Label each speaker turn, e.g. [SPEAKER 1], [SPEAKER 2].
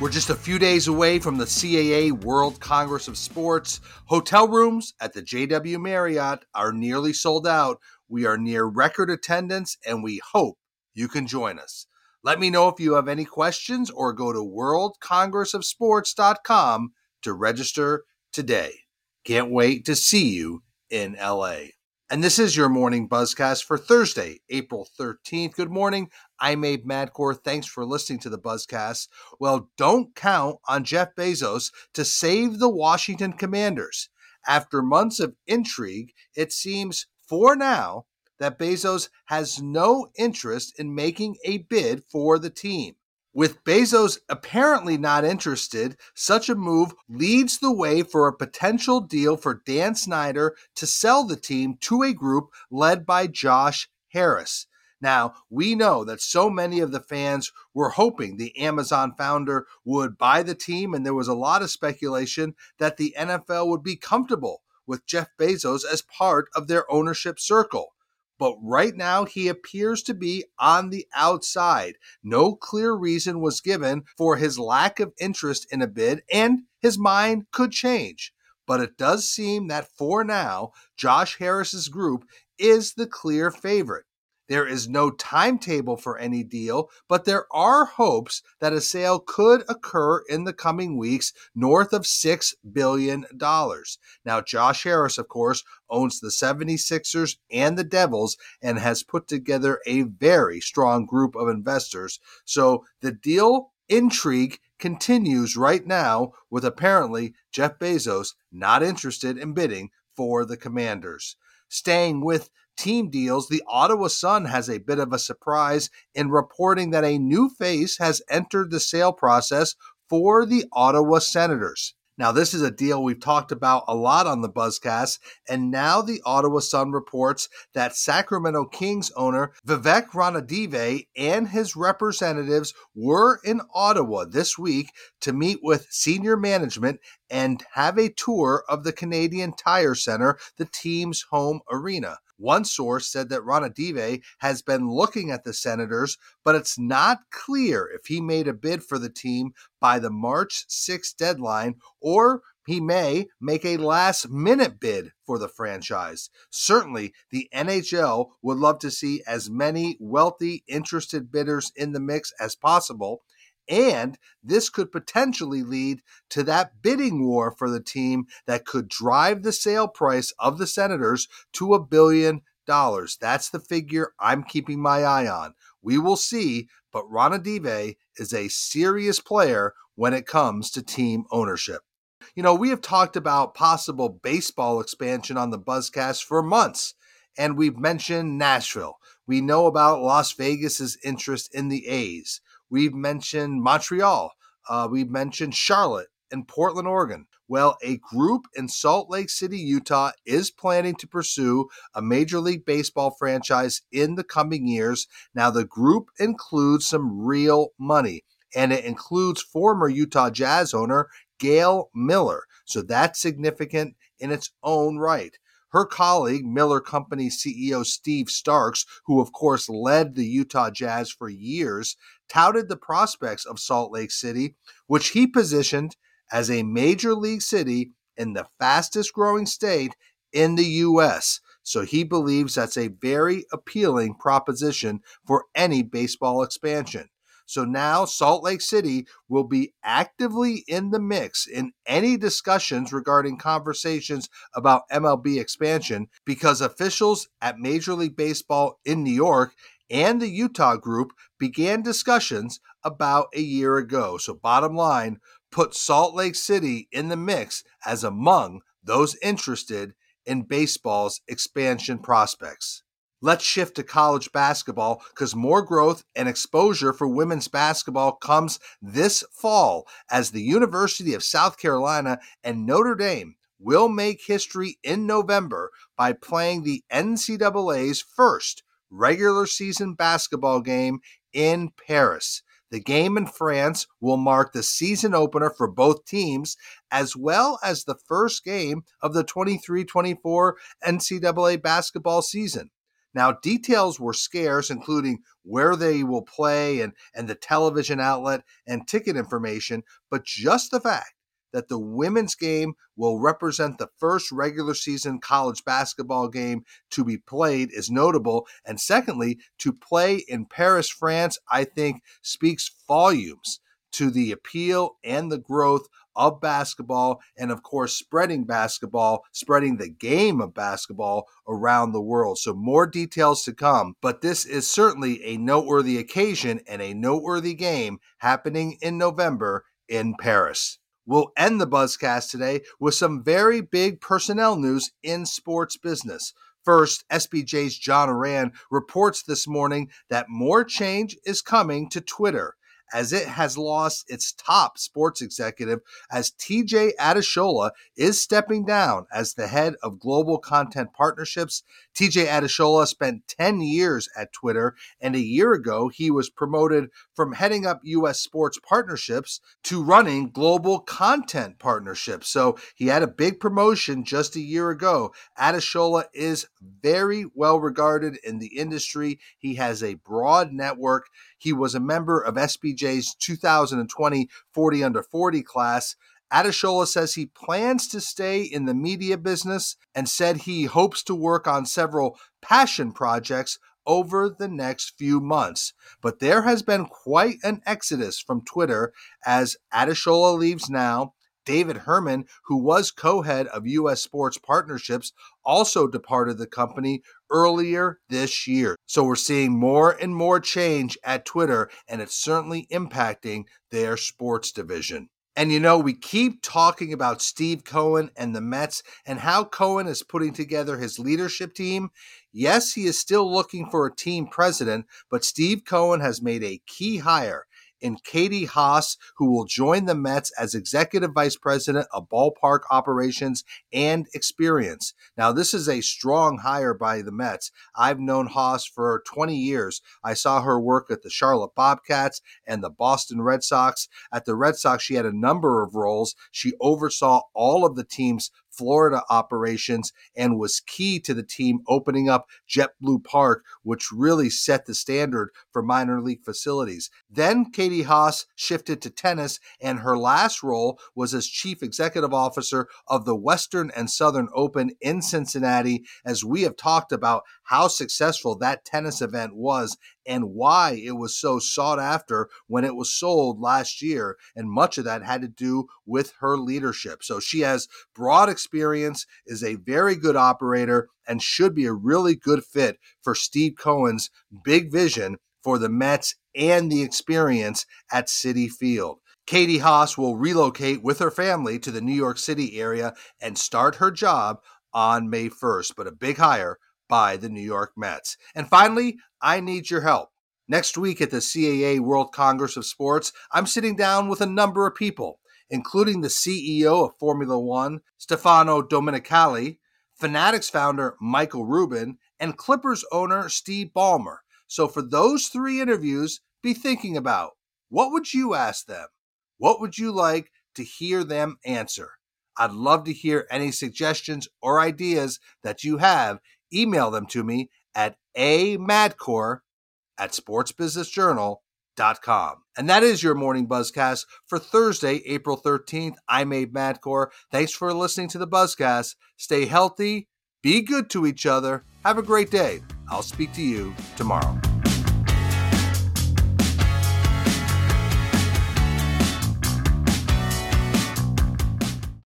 [SPEAKER 1] We're just a few days away from the CAA World Congress of Sports. Hotel rooms at the JW Marriott are nearly sold out. We are near record attendance and we hope you can join us. Let me know if you have any questions or go to worldcongressofsports.com to register today. Can't wait to see you in LA. And this is your morning buzzcast for Thursday, April 13th. Good morning. I'm Abe Madkour. Thanks for listening to the buzzcast. Well, don't count on Jeff Bezos to save the Washington Commanders. After months of intrigue, it seems for now that Bezos has no interest in making a bid for the team. With Bezos apparently not interested, such a move leads the way for a potential deal for Dan Snyder to sell the team to a group led by Josh Harris. Now, we know that so many of the fans were hoping the Amazon founder would buy the team, and there was a lot of speculation that the NFL would be comfortable with Jeff Bezos as part of their ownership circle but right now he appears to be on the outside. No clear reason was given for his lack of interest in a bid, and his mind could change. But it does seem that for now, Josh Harris's group is the clear favorite. There is no timetable for any deal, but there are hopes that a sale could occur in the coming weeks north of $6 billion. Now, Josh Harris, of course, owns the 76ers and the Devils and has put together a very strong group of investors. So the deal intrigue continues right now with apparently Jeff Bezos not interested in bidding for the Commanders. Staying with team deals, the Ottawa Sun has a bit of a surprise in reporting that a new face has entered the sale process for the Ottawa Senators. Now, this is a deal we've talked about a lot on the Buzzcast, and now the Ottawa Sun reports that Sacramento Kings owner Vivek Ranadive and his representatives were in Ottawa this week to meet with senior management and have a tour of the Canadian Tire Center, the team's home arena. One source said that Ranadive has been looking at the Senators, but it's not clear if he made a bid for the team by the March 6th deadline or he may make a last minute bid for the franchise. Certainly, the NHL would love to see as many wealthy, interested bidders in the mix as possible. And this could potentially lead to that bidding war for the team that could drive the sale price of the Senators to a billion dollars. That's the figure I'm keeping my eye on. We will see, but Ranadive is a serious player when it comes to team ownership. You know, we have talked about possible baseball expansion on the Buzzcast for months, and we've mentioned Nashville. We know about Las Vegas's interest in the A's. We've mentioned Montreal. Uh, we've mentioned Charlotte and Portland, Oregon. Well, a group in Salt Lake City, Utah is planning to pursue a Major League Baseball franchise in the coming years. Now, the group includes some real money, and it includes former Utah Jazz owner Gail Miller. So that's significant in its own right. Her colleague, Miller Company CEO Steve Starks, who of course led the Utah Jazz for years, touted the prospects of Salt Lake City, which he positioned as a major league city in the fastest growing state in the U.S. So he believes that's a very appealing proposition for any baseball expansion. So now Salt Lake City will be actively in the mix in any discussions regarding conversations about MLB expansion because officials at Major League Baseball in New York and the Utah group began discussions about a year ago. So, bottom line, put Salt Lake City in the mix as among those interested in baseball's expansion prospects. Let's shift to college basketball because more growth and exposure for women's basketball comes this fall as the University of South Carolina and Notre Dame will make history in November by playing the NCAA's first regular season basketball game in Paris. The game in France will mark the season opener for both teams, as well as the first game of the 23 24 NCAA basketball season. Now, details were scarce, including where they will play and, and the television outlet and ticket information, but just the fact that the women's game will represent the first regular season college basketball game to be played is notable. And secondly, to play in Paris, France, I think speaks volumes to the appeal and the growth of basketball, and of course, spreading basketball, spreading the game of basketball around the world. So, more details to come, but this is certainly a noteworthy occasion and a noteworthy game happening in November in Paris. We'll end the Buzzcast today with some very big personnel news in sports business. First, SBJ's John Ourand reports this morning that more change is coming to Twitter as it has lost its top sports executive as TJ Adeshola is stepping down as the head of global content partnerships. TJ Adeshola spent 10 years at Twitter, and a year ago he was promoted from heading up U.S. sports partnerships to running global content partnerships. So he had a big promotion just a year ago. Adeshola is very well regarded in the industry. He has a broad network. He was a member of SBJ's 2020 40 under 40 class. Adeshola says he plans to stay in the media business and said he hopes to work on several passion projects over the next few months. But there has been quite an exodus from Twitter as Adeshola leaves now. David Herman, who was co head of U.S. Sports Partnerships, also departed the company earlier this year. So we're seeing more and more change at Twitter, and it's certainly impacting their sports division. And you know, we keep talking about Steve Cohen and the Mets and how Cohen is putting together his leadership team. Yes, he is still looking for a team president, but Steve Cohen has made a key hire in Katie Haas, who will join the Mets as Executive Vice President of Ballpark Operations and Experience. Now, this is a strong hire by the Mets. I've known Haas for 20 years. I saw her work at the Charlotte Bobcats and the Boston Red Sox. At the Red Sox, she had a number of roles. She oversaw all of the team's Florida operations and was key to the team opening up JetBlue Park, which really set the standard for minor league facilities. Then Katie Haas shifted to tennis, and her last role was as chief executive officer of the Western and Southern Open in Cincinnati, as we have talked about how successful that tennis event was and why it was so sought after when it was sold last year. And much of that had to do with her leadership. So she has broad experience, is a very good operator, and should be a really good fit for Steve Cohen's big vision for the Mets and the experience at Citi Field. Katie Haas will relocate with her family to the New York City area and start her job on May 1st, but a big hire by the New York Mets. And finally, I need your help. Next week at the CAA World Congress of Sports, I'm sitting down with a number of people, including the CEO of Formula One, Stefano Domenicali, Fanatics founder Michael Rubin, and Clippers owner Steve Ballmer. So for those three interviews, be thinking about what would you ask them? What would you like to hear them answer? I'd love to hear any suggestions or ideas that you have email them to me at a madkour at sportsbusinessjournal.com. And that is your morning buzzcast for Thursday, April 13th. I'm Abe Madkour. Thanks for listening to the buzzcast. Stay healthy, be good to each other. Have a great day. I'll speak to you tomorrow.